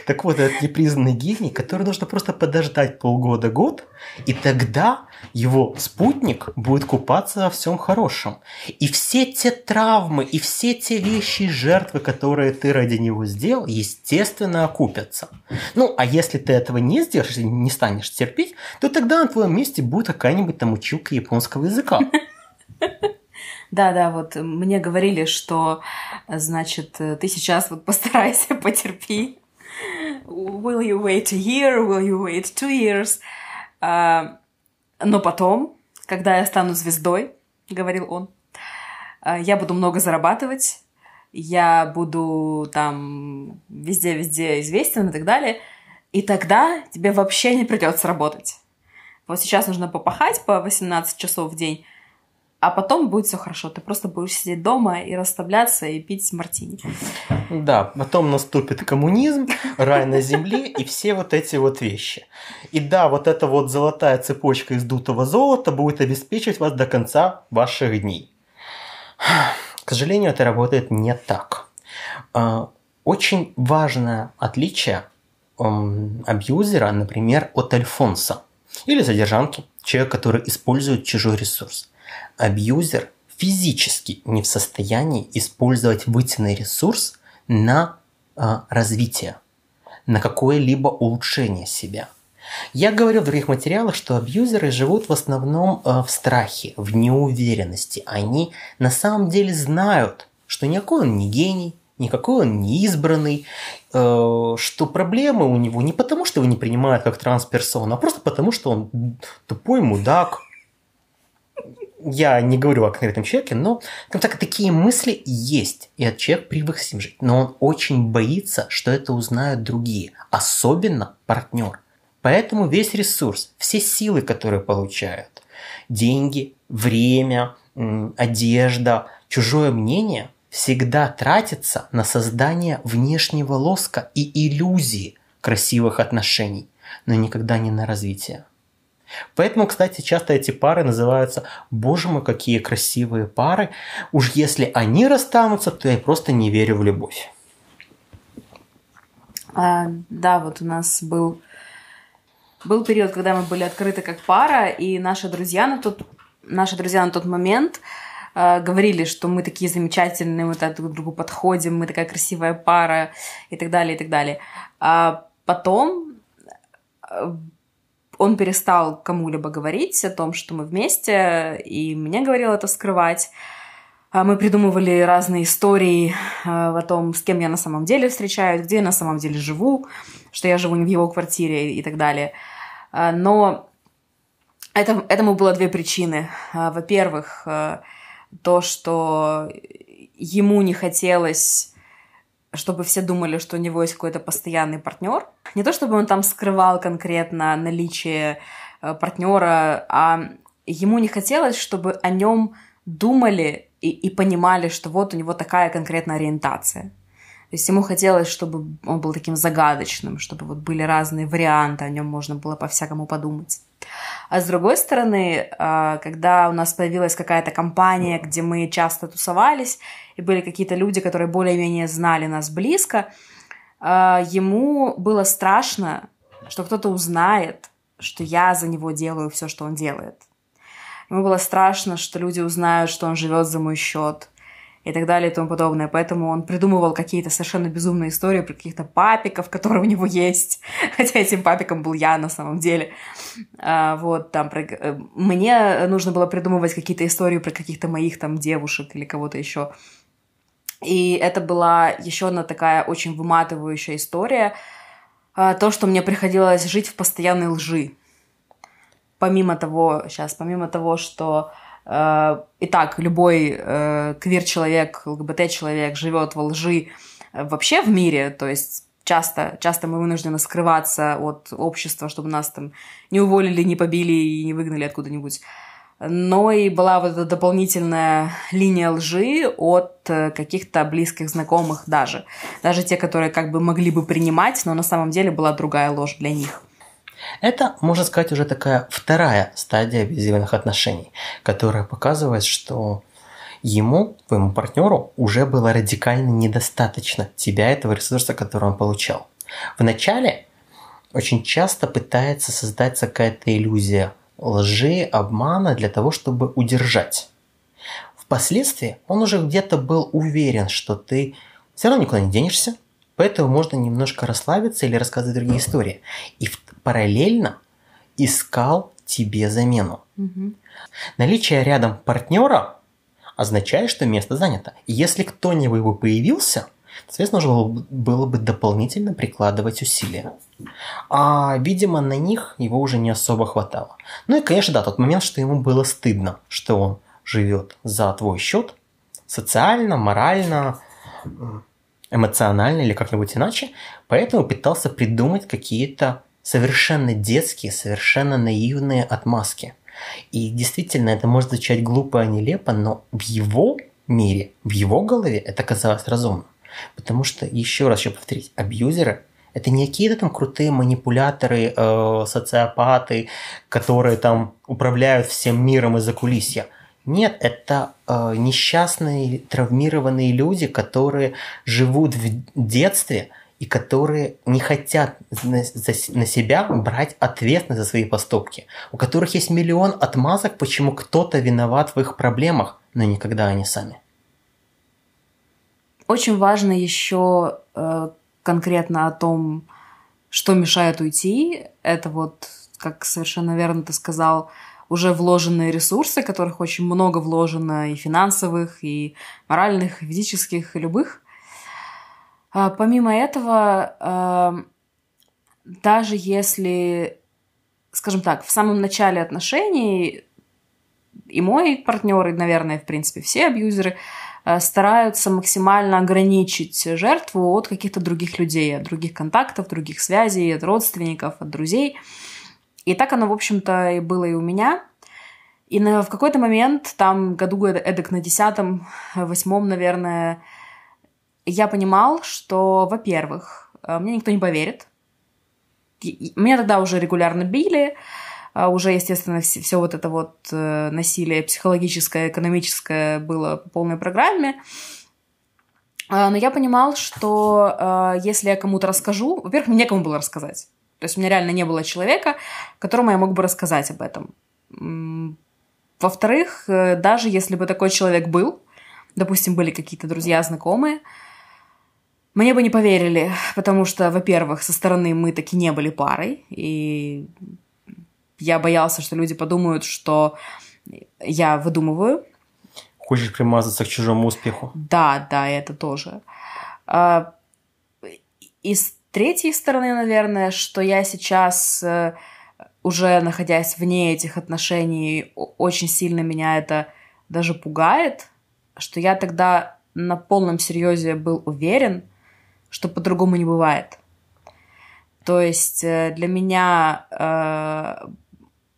Так вот, этот непризнанный гений, который нужно просто подождать полгода-год, и тогда его спутник будет купаться во всем хорошем. И все те травмы, и все те вещи и жертвы, которые ты ради него сделал, естественно, окупятся. Ну, а если ты этого не сделаешь, не станешь терпеть, то тогда на твоем месте будет какая-нибудь там училка японского языка. Да, да, вот мне говорили, что, значит, ты сейчас вот постарайся, потерпи, will you wait a year, will you wait two years? А, но потом, когда я стану звездой, говорил он, а, я буду много зарабатывать, я буду там везде-везде известен и так далее, и тогда тебе вообще не придется работать. Вот сейчас нужно попахать по 18 часов в день, а потом будет все хорошо. Ты просто будешь сидеть дома и расслабляться и пить мартини. Да, потом наступит коммунизм, рай на земле и все вот эти вот вещи. И да, вот эта вот золотая цепочка из дутого золота будет обеспечивать вас до конца ваших дней. К сожалению, это работает не так. А, очень важное отличие абьюзера, например, от альфонса или задержанки, человек, который использует чужой ресурс абьюзер физически не в состоянии использовать вытянный ресурс на э, развитие, на какое-либо улучшение себя. Я говорил в других материалах, что абьюзеры живут в основном э, в страхе, в неуверенности. Они на самом деле знают, что никакой он не гений, никакой он не избранный, э, что проблемы у него не потому, что его не принимают как трансперсона, а просто потому, что он тупой мудак. Я не говорю о конкретном человеке, но там так, такие мысли есть, и от человека привык с ним жить. Но он очень боится, что это узнают другие, особенно партнер. Поэтому весь ресурс, все силы, которые получают, деньги, время, одежда, чужое мнение – всегда тратится на создание внешнего лоска и иллюзии красивых отношений, но никогда не на развитие. Поэтому, кстати, часто эти пары называются «Боже мой, какие красивые пары». Уж если они расстанутся, то я просто не верю в любовь. А, да, вот у нас был, был период, когда мы были открыты как пара, и наши друзья на тот, наши друзья на тот момент – э, говорили, что мы такие замечательные, мы так друг к другу подходим, мы такая красивая пара и так далее, и так далее. А потом э, он перестал кому-либо говорить о том, что мы вместе, и мне говорил это скрывать. А мы придумывали разные истории э, о том, с кем я на самом деле встречаюсь, где я на самом деле живу, что я живу не в его квартире и так далее. А, но это, этому было две причины. А, во-первых, то, что ему не хотелось чтобы все думали, что у него есть какой-то постоянный партнер. Не то, чтобы он там скрывал конкретно наличие э, партнера, а ему не хотелось, чтобы о нем думали и, и понимали, что вот у него такая конкретная ориентация. То есть ему хотелось, чтобы он был таким загадочным, чтобы вот были разные варианты, о нем можно было по-всякому подумать. А с другой стороны, а, когда у нас появилась какая-то компания, где мы часто тусовались, и были какие-то люди, которые более-менее знали нас близко, а, ему было страшно, что кто-то узнает, что я за него делаю все, что он делает. Ему было страшно, что люди узнают, что он живет за мой счет, и так далее и тому подобное. Поэтому он придумывал какие-то совершенно безумные истории про каких-то папиков, которые у него есть. Хотя этим папиком был я на самом деле. А, вот, там, про... Э, мне нужно было придумывать какие-то истории про каких-то моих там девушек или кого-то еще. И это была еще одна такая очень выматывающая история. А, то, что мне приходилось жить в постоянной лжи. Помимо того, сейчас, помимо того, что итак, любой э, квир-человек, ЛГБТ-человек живет во лжи э, вообще в мире, то есть часто, часто мы вынуждены скрываться от общества, чтобы нас там не уволили, не побили и не выгнали откуда-нибудь. Но и была вот эта дополнительная линия лжи от каких-то близких знакомых даже. Даже те, которые как бы могли бы принимать, но на самом деле была другая ложь для них. Это, можно сказать, уже такая вторая стадия абьюзивных отношений, которая показывает, что ему, твоему партнеру, уже было радикально недостаточно тебя, этого ресурса, который он получал. Вначале очень часто пытается создаться какая-то иллюзия лжи, обмана для того, чтобы удержать. Впоследствии он уже где-то был уверен, что ты все равно никуда не денешься, поэтому можно немножко расслабиться или рассказывать другие истории. И параллельно искал тебе замену. Угу. Наличие рядом партнера означает, что место занято. И если кто-нибудь бы появился, соответственно, нужно было бы дополнительно прикладывать усилия. А, видимо, на них его уже не особо хватало. Ну и, конечно, да, тот момент, что ему было стыдно, что он живет за твой счет, социально, морально, эмоционально или как-нибудь иначе, поэтому пытался придумать какие-то совершенно детские, совершенно наивные отмазки. И действительно, это может звучать глупо и нелепо, но в его мире, в его голове это казалось разумным. Потому что, еще раз еще повторить, абьюзеры – это не какие-то там крутые манипуляторы, э, социопаты, которые там управляют всем миром из-за кулисья. Нет, это э, несчастные, травмированные люди, которые живут в детстве – и которые не хотят на, на себя брать ответственность за свои поступки, у которых есть миллион отмазок, почему кто-то виноват в их проблемах, но никогда они сами. Очень важно еще э, конкретно о том, что мешает уйти. Это вот, как совершенно верно ты сказал, уже вложенные ресурсы, которых очень много вложено и финансовых, и моральных, и физических, и любых. А, помимо этого, а, даже если, скажем так, в самом начале отношений и мой партнер, и, наверное, в принципе, все абьюзеры а, стараются максимально ограничить жертву от каких-то других людей, от других контактов, других связей, от родственников, от друзей. И так оно, в общем-то, и было и у меня. И на, в какой-то момент, там, году эдак на десятом, восьмом, наверное, я понимал, что, во-первых, э, мне никто не поверит. Меня тогда уже регулярно били, а уже, естественно, все, все вот это вот э, насилие психологическое, экономическое было по полной программе. А, но я понимал, что э, если я кому-то расскажу, во-первых, мне некому было рассказать. То есть у меня реально не было человека, которому я мог бы рассказать об этом. Во-вторых, э, даже если бы такой человек был, допустим, были какие-то друзья, знакомые, мне бы не поверили, потому что, во-первых, со стороны мы таки не были парой, и я боялся, что люди подумают, что я выдумываю. Хочешь примазаться к чужому успеху? Да, да, это тоже. А, и с третьей стороны, наверное, что я сейчас э, уже находясь вне этих отношений, очень сильно меня это даже пугает, что я тогда на полном серьезе был уверен, что по-другому не бывает. То есть э, для меня э,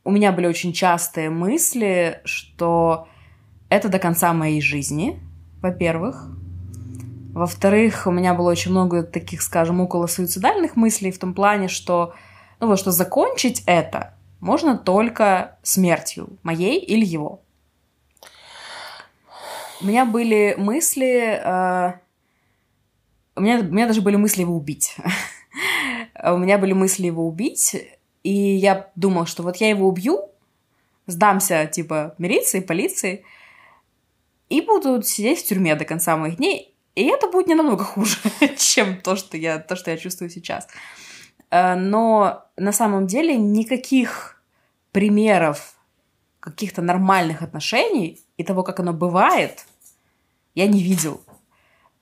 у меня были очень частые мысли, что это до конца моей жизни, во-первых. Во-вторых, у меня было очень много таких, скажем, около суицидальных мыслей в том плане, что ну вот что закончить это можно только смертью моей или его. У меня были мысли... Э, у, меня, у меня даже были мысли его убить. у меня были мысли его убить, и я думала, что вот я его убью, сдамся, типа, милиции, полиции, и буду сидеть в тюрьме до конца моих дней, и это будет не намного хуже, чем то, что я, то, что я чувствую сейчас. Э, но на самом деле никаких примеров каких-то нормальных отношений и того, как оно бывает, я не видел.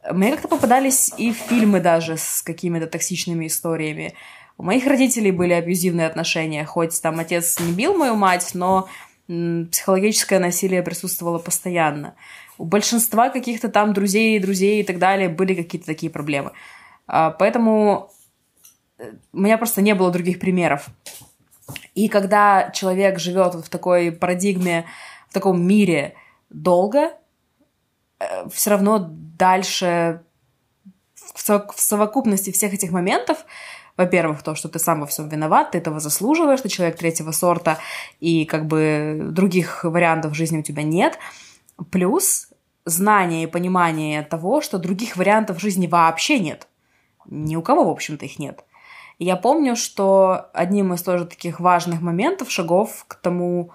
Мне как-то попадались и фильмы даже с какими-то токсичными историями. У моих родителей были абьюзивные отношения, хоть там отец не бил мою мать, но психологическое насилие присутствовало постоянно. У большинства каких-то там друзей, друзей и так далее были какие-то такие проблемы. А, поэтому у меня просто не было других примеров. И когда человек живет в такой парадигме, в таком мире долго, э, все равно дальше в совокупности всех этих моментов, во-первых, то, что ты сам во всем виноват, ты этого заслуживаешь, ты человек третьего сорта, и как бы других вариантов жизни у тебя нет. Плюс знание и понимание того, что других вариантов жизни вообще нет. Ни у кого, в общем-то, их нет. Я помню, что одним из тоже таких важных моментов, шагов к тому,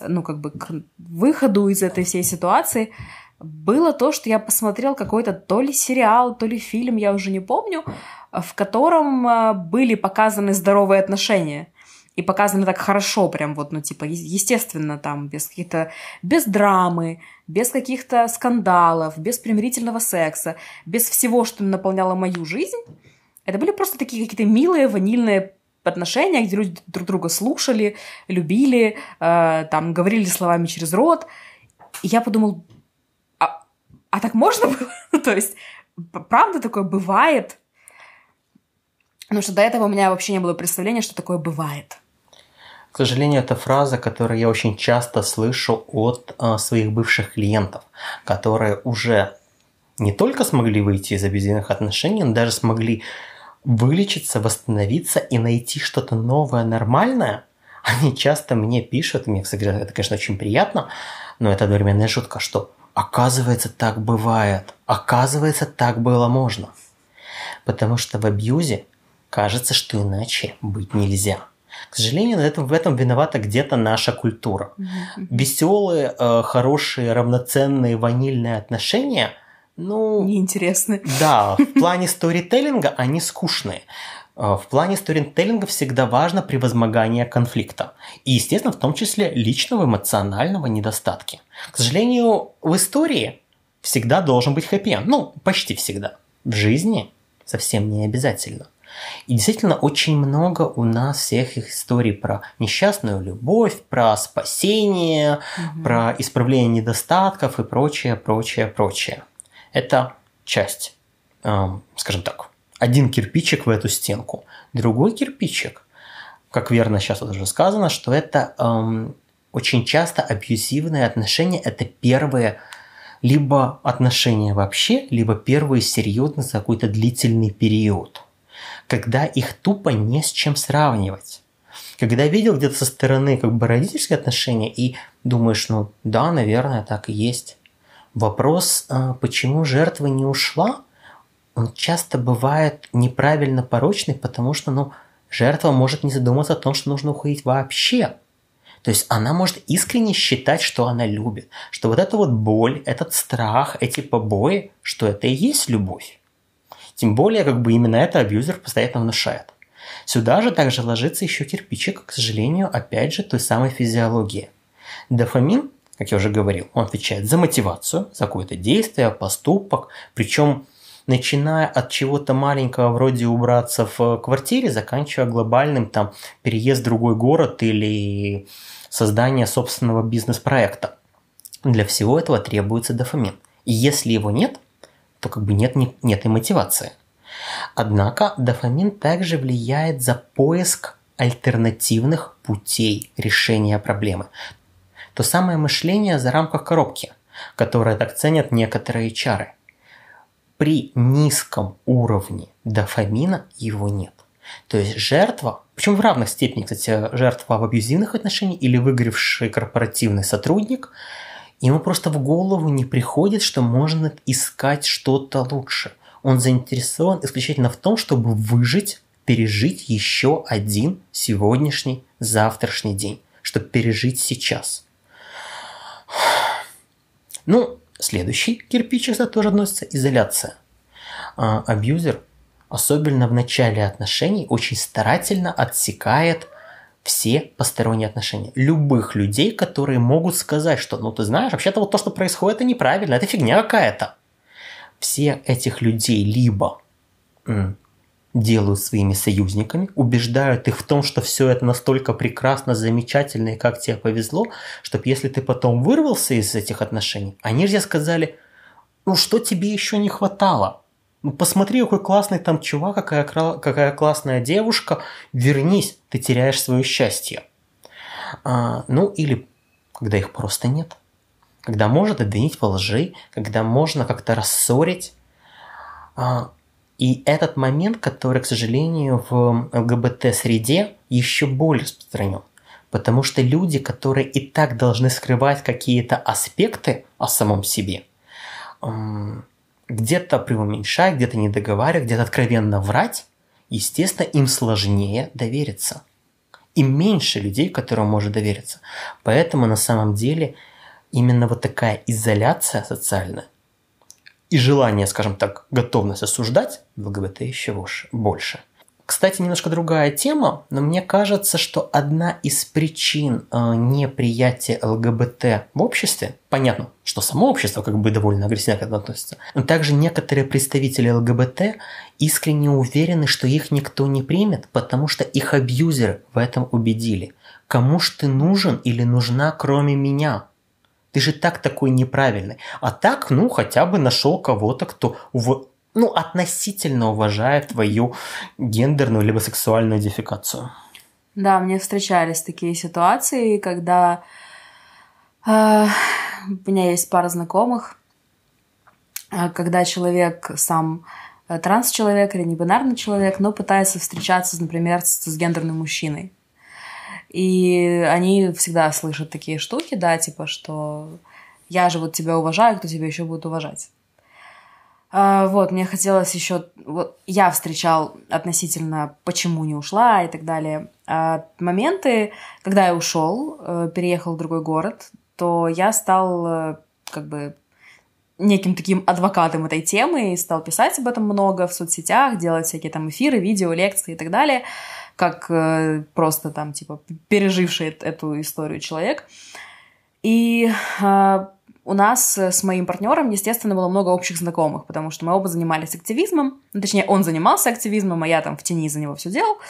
ну, как бы к выходу из этой всей ситуации, было то, что я посмотрел какой-то то ли сериал, то ли фильм, я уже не помню, в котором э, были показаны здоровые отношения. И показаны так хорошо, прям вот, ну, типа, естественно, там, без каких-то, без драмы, без каких-то скандалов, без примирительного секса, без всего, что наполняло мою жизнь. Это были просто такие какие-то милые, ванильные отношения, где люди друг друга слушали, любили, э, там, говорили словами через рот. И я подумал, а, а так можно было? То есть, правда такое бывает? Потому что до этого у меня вообще не было представления, что такое бывает. К сожалению, это фраза, которую я очень часто слышу от э, своих бывших клиентов, которые уже не только смогли выйти из абьюзивных отношений, но даже смогли вылечиться, восстановиться и найти что-то новое, нормальное, они часто мне пишут, мне, кстати, это, конечно, очень приятно, но это одновременно шутка, что оказывается так бывает, оказывается так было можно. Потому что в абьюзе кажется, что иначе быть нельзя. К сожалению, в этом, в этом виновата где-то наша культура. Mm-hmm. Веселые, э, хорошие, равноценные, ванильные отношения – ну, неинтересны. Да, в плане сторителлинга они скучные. Э, в плане сторителлинга всегда важно превозмогание конфликта. И, естественно, в том числе личного эмоционального недостатки. К сожалению, в истории всегда должен быть хэппи Ну, почти всегда. В жизни совсем не обязательно. И действительно очень много у нас всех историй про несчастную любовь, про спасение, угу. про исправление недостатков и прочее, прочее, прочее. Это часть, эм, скажем так, один кирпичик в эту стенку. Другой кирпичик, как верно сейчас вот уже сказано, что это эм, очень часто абьюзивные отношения, это первые либо отношения вообще, либо первые серьезно за какой-то длительный период, когда их тупо не с чем сравнивать. Когда видел где-то со стороны как бы родительские отношения и думаешь, ну да, наверное, так и есть. Вопрос, а, почему жертва не ушла, он часто бывает неправильно порочный, потому что, ну, жертва может не задуматься о том, что нужно уходить вообще. То есть она может искренне считать, что она любит, что вот эта вот боль, этот страх, эти побои, что это и есть любовь. Тем более, как бы именно это абьюзер постоянно внушает. Сюда же также ложится еще кирпичик, к сожалению, опять же, той самой физиологии. Дофамин, как я уже говорил, он отвечает за мотивацию, за какое-то действие, поступок, причем начиная от чего-то маленького, вроде убраться в квартире, заканчивая глобальным там переезд в другой город или создание собственного бизнес-проекта. Для всего этого требуется дофамин. И если его нет, то как бы нет, нет и мотивации. Однако дофамин также влияет за поиск альтернативных путей решения проблемы. То самое мышление за рамках коробки, которое так ценят некоторые чары при низком уровне дофамина его нет. То есть жертва, причем в равных степенях, кстати, жертва в абьюзивных отношениях или выгоревший корпоративный сотрудник, ему просто в голову не приходит, что можно искать что-то лучше. Он заинтересован исключительно в том, чтобы выжить, пережить еще один сегодняшний, завтрашний день, чтобы пережить сейчас. Ну, Следующий кирпич это тоже относится изоляция. А, абьюзер, особенно в начале отношений, очень старательно отсекает все посторонние отношения. Любых людей, которые могут сказать, что, ну ты знаешь, вообще-то вот то, что происходит, это неправильно, это фигня какая-то. Все этих людей либо делают своими союзниками, убеждают их в том, что все это настолько прекрасно, замечательно и как тебе повезло, чтобы если ты потом вырвался из этих отношений, они же сказали, ну что тебе еще не хватало? Ну посмотри, какой классный там чувак, какая, какая классная девушка, вернись, ты теряешь свое счастье. А, ну или когда их просто нет. Когда можно обвинить во лжи, когда можно как-то рассорить. А, и этот момент, который, к сожалению, в ЛГБТ-среде еще более распространен. Потому что люди, которые и так должны скрывать какие-то аспекты о самом себе, где-то преуменьшать, где-то не договаривать, где-то откровенно врать, естественно, им сложнее довериться. И меньше людей, которым может довериться. Поэтому на самом деле именно вот такая изоляция социальная, и желание, скажем так, готовность осуждать ЛГБТ еще больше. Кстати, немножко другая тема, но мне кажется, что одна из причин э, неприятия ЛГБТ в обществе, понятно, что само общество как бы довольно агрессивно к этому относится, но также некоторые представители ЛГБТ искренне уверены, что их никто не примет, потому что их абьюзеры в этом убедили. Кому ж ты нужен или нужна, кроме меня? Ты же так такой неправильный. А так, ну, хотя бы нашел кого-то, кто ув... ну, относительно уважает твою гендерную либо сексуальную идентификацию. Да, мне встречались такие ситуации, когда э, у меня есть пара знакомых, э, когда человек сам э, транс-человек или небинарный человек, но пытается встречаться, например, с, с гендерным мужчиной. И они всегда слышат такие штуки, да, типа, что я же вот тебя уважаю, кто тебя еще будет уважать. А, вот, мне хотелось еще... Вот, я встречал относительно «почему не ушла» и так далее. А моменты, когда я ушел, э, переехал в другой город, то я стал э, как бы неким таким адвокатом этой темы и стал писать об этом много в соцсетях, делать всякие там эфиры, видео, лекции и так далее, как э, просто там, типа, переживший эту историю человек. И э, у нас с моим партнером, естественно, было много общих знакомых, потому что мы оба занимались активизмом. Ну, точнее, он занимался активизмом, а я там в тени за него все делал.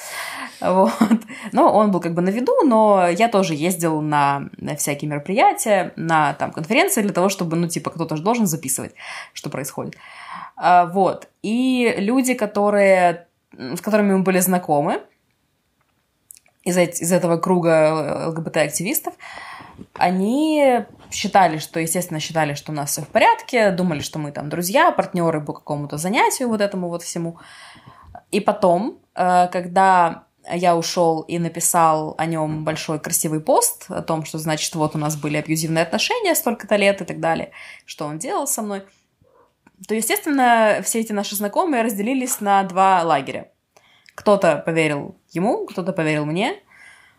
Вот. Но он был как бы на виду, но я тоже ездил на, всякие мероприятия, на там конференции для того, чтобы, ну, типа, кто-то же должен записывать, что происходит. А, вот. И люди, которые, с которыми мы были знакомы, из, из этого круга ЛГБТ-активистов, они считали, что, естественно, считали, что у нас все в порядке, думали, что мы там друзья, партнеры по какому-то занятию, вот этому вот всему. И потом, э, когда я ушел и написал о нем большой красивый пост о том, что, значит, вот у нас были абьюзивные отношения столько-то лет и так далее, что он делал со мной, то, естественно, все эти наши знакомые разделились на два лагеря. Кто-то поверил ему, кто-то поверил мне.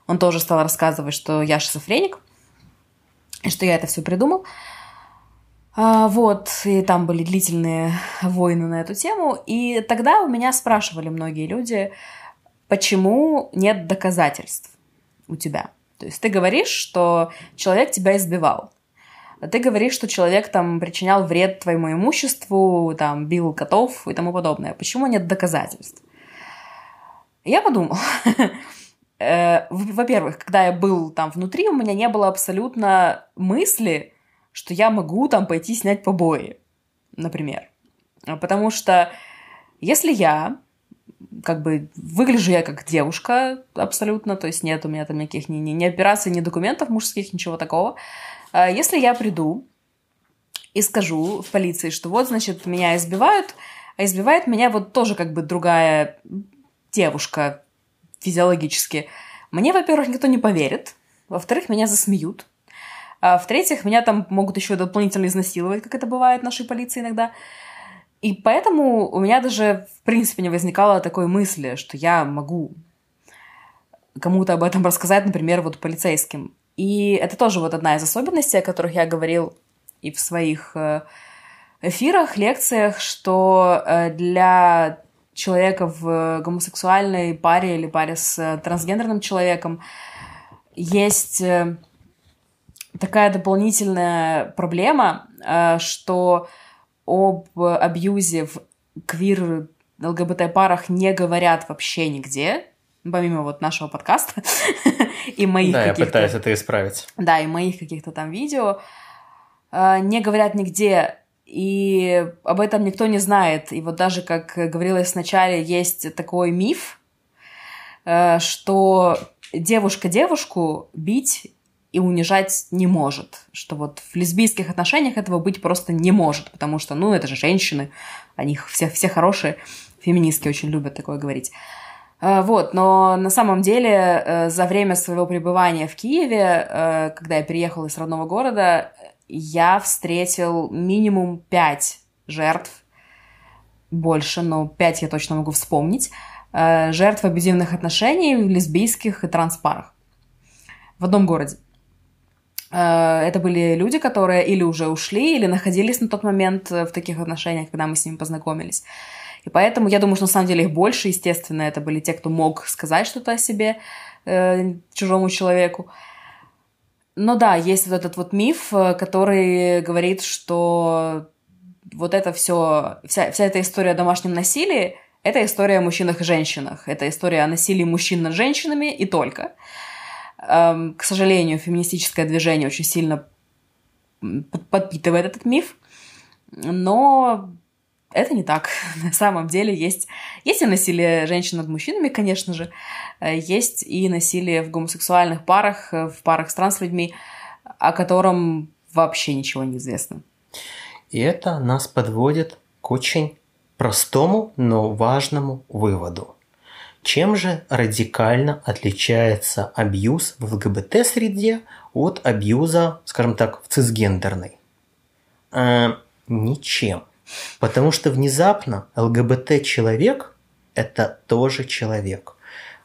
Он тоже стал рассказывать, что я шизофреник что я это все придумал. А, вот, и там были длительные войны на эту тему. И тогда у меня спрашивали многие люди, почему нет доказательств у тебя. То есть ты говоришь, что человек тебя избивал. Ты говоришь, что человек там причинял вред твоему имуществу, там бил котов и тому подобное. Почему нет доказательств? Я подумал. Э, во-первых, когда я был там внутри, у меня не было абсолютно мысли, что я могу там пойти снять побои, например. Потому что если я как бы выгляжу я как девушка абсолютно, то есть нет у меня там никаких ни, ни, ни операций, ни документов мужских, ничего такого. А если я приду и скажу в полиции, что вот, значит, меня избивают, а избивает меня вот тоже как бы другая девушка, физиологически, мне, во-первых, никто не поверит, во-вторых, меня засмеют, а в-третьих, меня там могут еще дополнительно изнасиловать, как это бывает в нашей полиции иногда. И поэтому у меня даже, в принципе, не возникало такой мысли, что я могу кому-то об этом рассказать, например, вот полицейским. И это тоже вот одна из особенностей, о которых я говорил и в своих э, эфирах, лекциях, что э, для человека в гомосексуальной паре или паре с э, трансгендерным человеком есть э, такая дополнительная проблема, э, что об абьюзе в квир ЛГБТ-парах не говорят вообще нигде, помимо вот нашего подкаста и моих Да, я пытаюсь это исправить. Да, и моих каких-то там видео. Не говорят нигде и об этом никто не знает. И вот даже, как говорилось вначале, есть такой миф, э, что девушка девушку бить и унижать не может. Что вот в лесбийских отношениях этого быть просто не может, потому что, ну, это же женщины, они все, все хорошие, феминистки очень любят такое говорить. Э, вот, но на самом деле э, за время своего пребывания в Киеве, когда я переехала из родного города, я встретил минимум пять жертв, больше, но пять я точно могу вспомнить, э, жертв абьюзивных отношений в лесбийских и транспарах в одном городе. Э, это были люди, которые или уже ушли, или находились на тот момент в таких отношениях, когда мы с ними познакомились. И поэтому я думаю, что на самом деле их больше, естественно, это были те, кто мог сказать что-то о себе э, чужому человеку. Ну да, есть вот этот вот миф, э, который говорит, что вот это все, вся, вся эта история о домашнем насилии, это история о мужчинах и женщинах. Это история о насилии мужчин над женщинами и только. Эм, к сожалению, феминистическое движение очень сильно подпитывает этот миф. Но это не так. На самом деле есть, есть и насилие женщин над мужчинами, конечно же, э, есть и насилие в гомосексуальных парах, э, в парах с транслюдьми, о котором вообще ничего не известно. И это нас подводит к очень простому, но важному выводу. Чем же радикально отличается абьюз в ЛГБТ-среде от абьюза, скажем так, в цисгендерной? Э, ничем. Потому что внезапно ЛГБТ-человек – это тоже человек.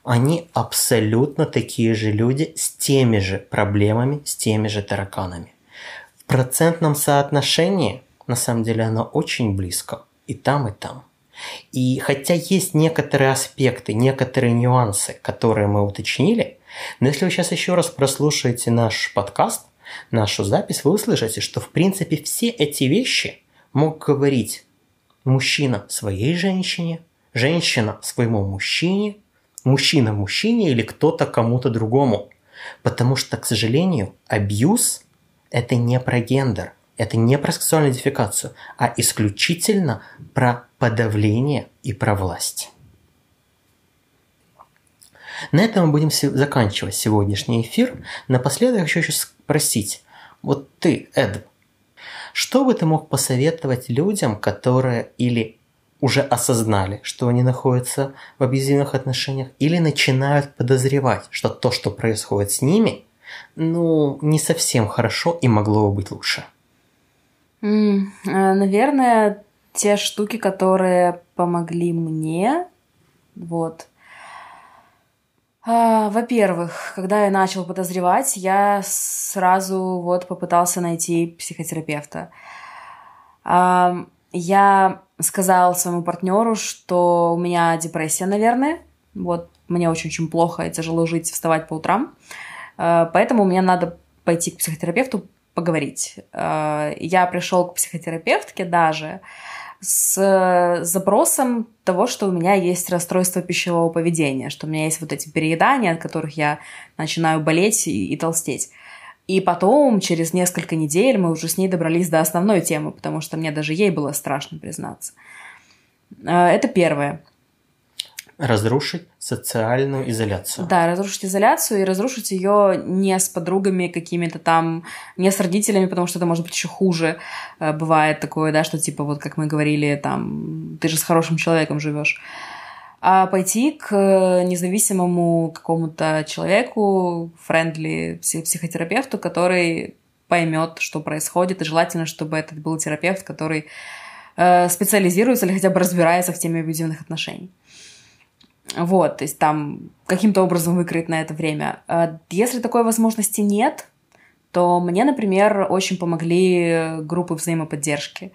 Они абсолютно такие же люди с теми же проблемами, с теми же тараканами. В процентном соотношении на самом деле оно очень близко. И там, и там. И хотя есть некоторые аспекты, некоторые нюансы, которые мы уточнили, но если вы сейчас еще раз прослушаете наш подкаст, нашу запись, вы услышите, что в принципе все эти вещи мог говорить мужчина своей женщине, женщина своему мужчине, мужчина мужчине или кто-то кому-то другому. Потому что, к сожалению, абьюз – это не про гендер, это не про сексуальную идентификацию, а исключительно про подавление и про власть. На этом мы будем заканчивать сегодняшний эфир. Напоследок хочу еще спросить. Вот ты, Эд, что бы ты мог посоветовать людям, которые или уже осознали, что они находятся в абьюзивных отношениях, или начинают подозревать, что то, что происходит с ними, ну, не совсем хорошо и могло бы быть лучше? Mm, наверное, те штуки, которые помогли мне, вот. А, во-первых, когда я начал подозревать, я сразу вот попытался найти психотерапевта. А, я сказал своему партнеру, что у меня депрессия, наверное. Вот мне очень-очень плохо и тяжело жить, вставать по утрам. А, поэтому мне надо пойти к психотерапевту поговорить. Я пришел к психотерапевтке даже, с запросом того, что у меня есть расстройство пищевого поведения, что у меня есть вот эти переедания, от которых я начинаю болеть и, и толстеть. И потом, через несколько недель, мы уже с ней добрались до основной темы, потому что мне даже ей было страшно признаться. Э, это первое. Разрушить социальную изоляцию. Да, разрушить изоляцию и разрушить ее не с подругами какими-то там, не с родителями, потому что это может быть еще хуже. Э, бывает такое, да, что типа вот как мы говорили, там, ты же с хорошим человеком живешь. А пойти к независимому какому-то человеку, френдли психотерапевту, который поймет, что происходит, и желательно, чтобы этот был терапевт, который э, специализируется или хотя бы разбирается в теме абьюзивных отношений. Вот, то есть там каким-то образом выкроить на это время. А если такой возможности нет, то мне, например, очень помогли группы взаимоподдержки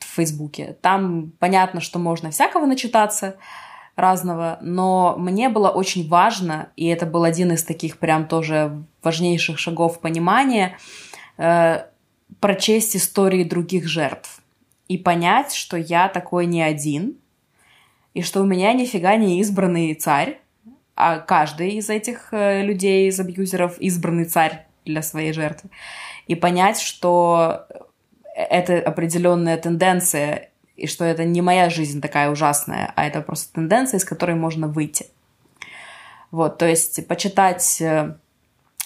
в Фейсбуке. Там понятно, что можно всякого начитаться разного, но мне было очень важно, и это был один из таких прям тоже важнейших шагов понимания, э, прочесть истории других жертв и понять, что я такой не один, и что у меня нифига не избранный царь, а каждый из этих э, людей, из абьюзеров, избранный царь для своей жертвы. И понять, что это определенная тенденция, и что это не моя жизнь такая ужасная, а это просто тенденция, из которой можно выйти. Вот, то есть почитать э,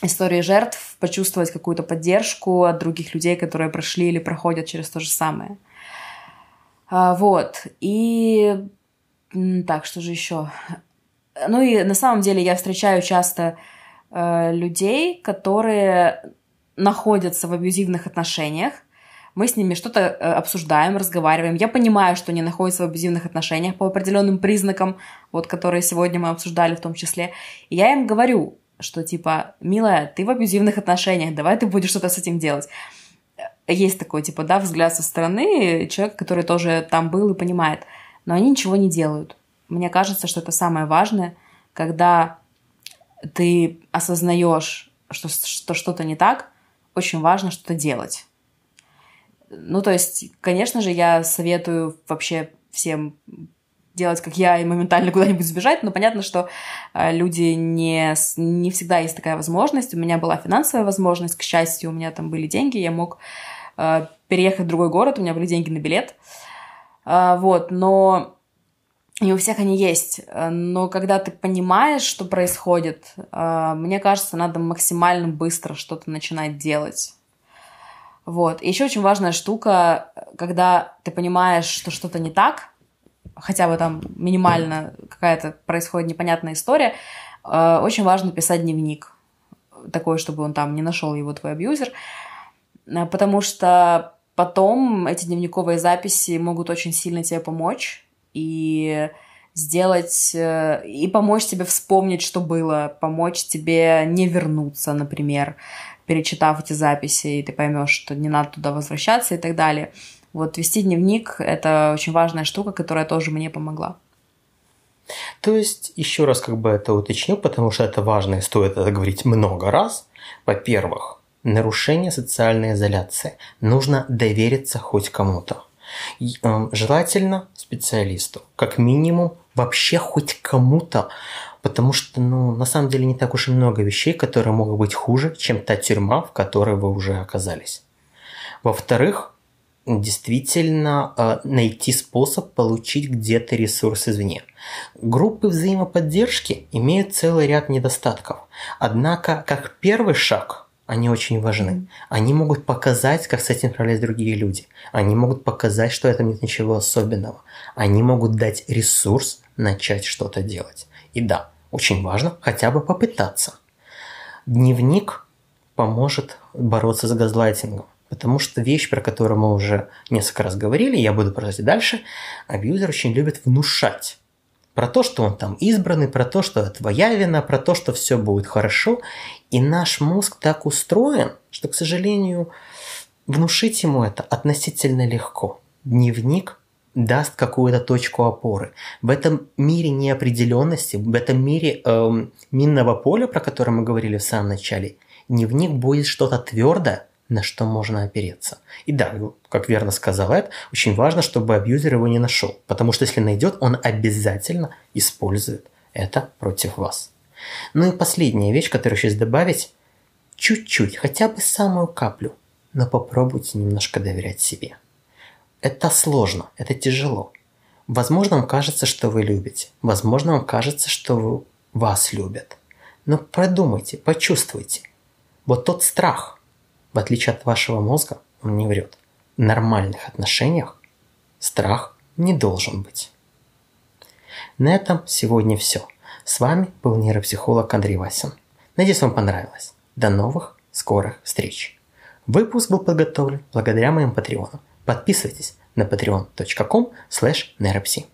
истории жертв, почувствовать какую-то поддержку от других людей, которые прошли или проходят через то же самое. А, вот. И так, что же еще? Ну и на самом деле я встречаю часто э, людей, которые находятся в абьюзивных отношениях. Мы с ними что-то э, обсуждаем, разговариваем. Я понимаю, что они находятся в абьюзивных отношениях по определенным признакам, вот которые сегодня мы обсуждали в том числе. И я им говорю, что типа, милая, ты в абьюзивных отношениях, давай ты будешь что-то с этим делать. Есть такой, типа, да, взгляд со стороны человека, который тоже там был и понимает – но они ничего не делают. Мне кажется, что это самое важное, когда ты осознаешь, что, что что-то не так, очень важно что-то делать. Ну, то есть, конечно же, я советую вообще всем делать, как я, и моментально куда-нибудь сбежать, но понятно, что э, люди не, не всегда есть такая возможность. У меня была финансовая возможность, к счастью, у меня там были деньги, я мог э, переехать в другой город, у меня были деньги на билет. А, вот, но не у всех они есть. Но когда ты понимаешь, что происходит, а, мне кажется, надо максимально быстро что-то начинать делать. Вот. И еще очень важная штука, когда ты понимаешь, что что-то не так, хотя бы там минимально какая-то происходит непонятная история, а, очень важно писать дневник. Такой, чтобы он там не нашел его твой абьюзер. Потому что Потом эти дневниковые записи могут очень сильно тебе помочь и сделать э, и помочь тебе вспомнить, что было, помочь тебе не вернуться, например, перечитав эти записи, и ты поймешь, что не надо туда возвращаться и так далее. Вот вести дневник — это очень важная штука, которая тоже мне помогла. То есть, еще раз как бы это уточню, потому что это важно и стоит это говорить много раз. Во-первых, нарушение социальной изоляции. Нужно довериться хоть кому-то. Эм, желательно специалисту. Как минимум, вообще хоть кому-то. Потому что, ну, на самом деле не так уж и много вещей, которые могут быть хуже, чем та тюрьма, в которой вы уже оказались. Во-вторых, действительно э, найти способ получить где-то ресурс извне. Группы взаимоподдержки имеют целый ряд недостатков. Однако, как первый шаг, они очень важны. Они могут показать, как с этим справлялись другие люди. Они могут показать, что это нет ничего особенного. Они могут дать ресурс начать что-то делать. И да, очень важно хотя бы попытаться. Дневник поможет бороться с газлайтингом. Потому что вещь, про которую мы уже несколько раз говорили, я буду продолжать дальше, абьюзер очень любит внушать. Про то, что он там избранный, про то, что твоя вина, про то, что все будет хорошо. И наш мозг так устроен, что, к сожалению, внушить ему это относительно легко. Дневник даст какую-то точку опоры. В этом мире неопределенности, в этом мире эм, минного поля, про которое мы говорили в самом начале, дневник будет что-то твердое, на что можно опереться. И да, как верно сказал Эд, очень важно, чтобы абьюзер его не нашел, потому что если найдет, он обязательно использует это против вас. Ну и последняя вещь, которую сейчас добавить, чуть-чуть, хотя бы самую каплю, но попробуйте немножко доверять себе. Это сложно, это тяжело. Возможно, вам кажется, что вы любите. Возможно, вам кажется, что вас любят. Но продумайте, почувствуйте. Вот тот страх, в отличие от вашего мозга, он не врет. В нормальных отношениях страх не должен быть. На этом сегодня все. С вами был нейропсихолог Андрей Васин. Надеюсь, вам понравилось. До новых скорых встреч. Выпуск был подготовлен благодаря моим патреонам. Подписывайтесь на patreon.com slash neuropsi.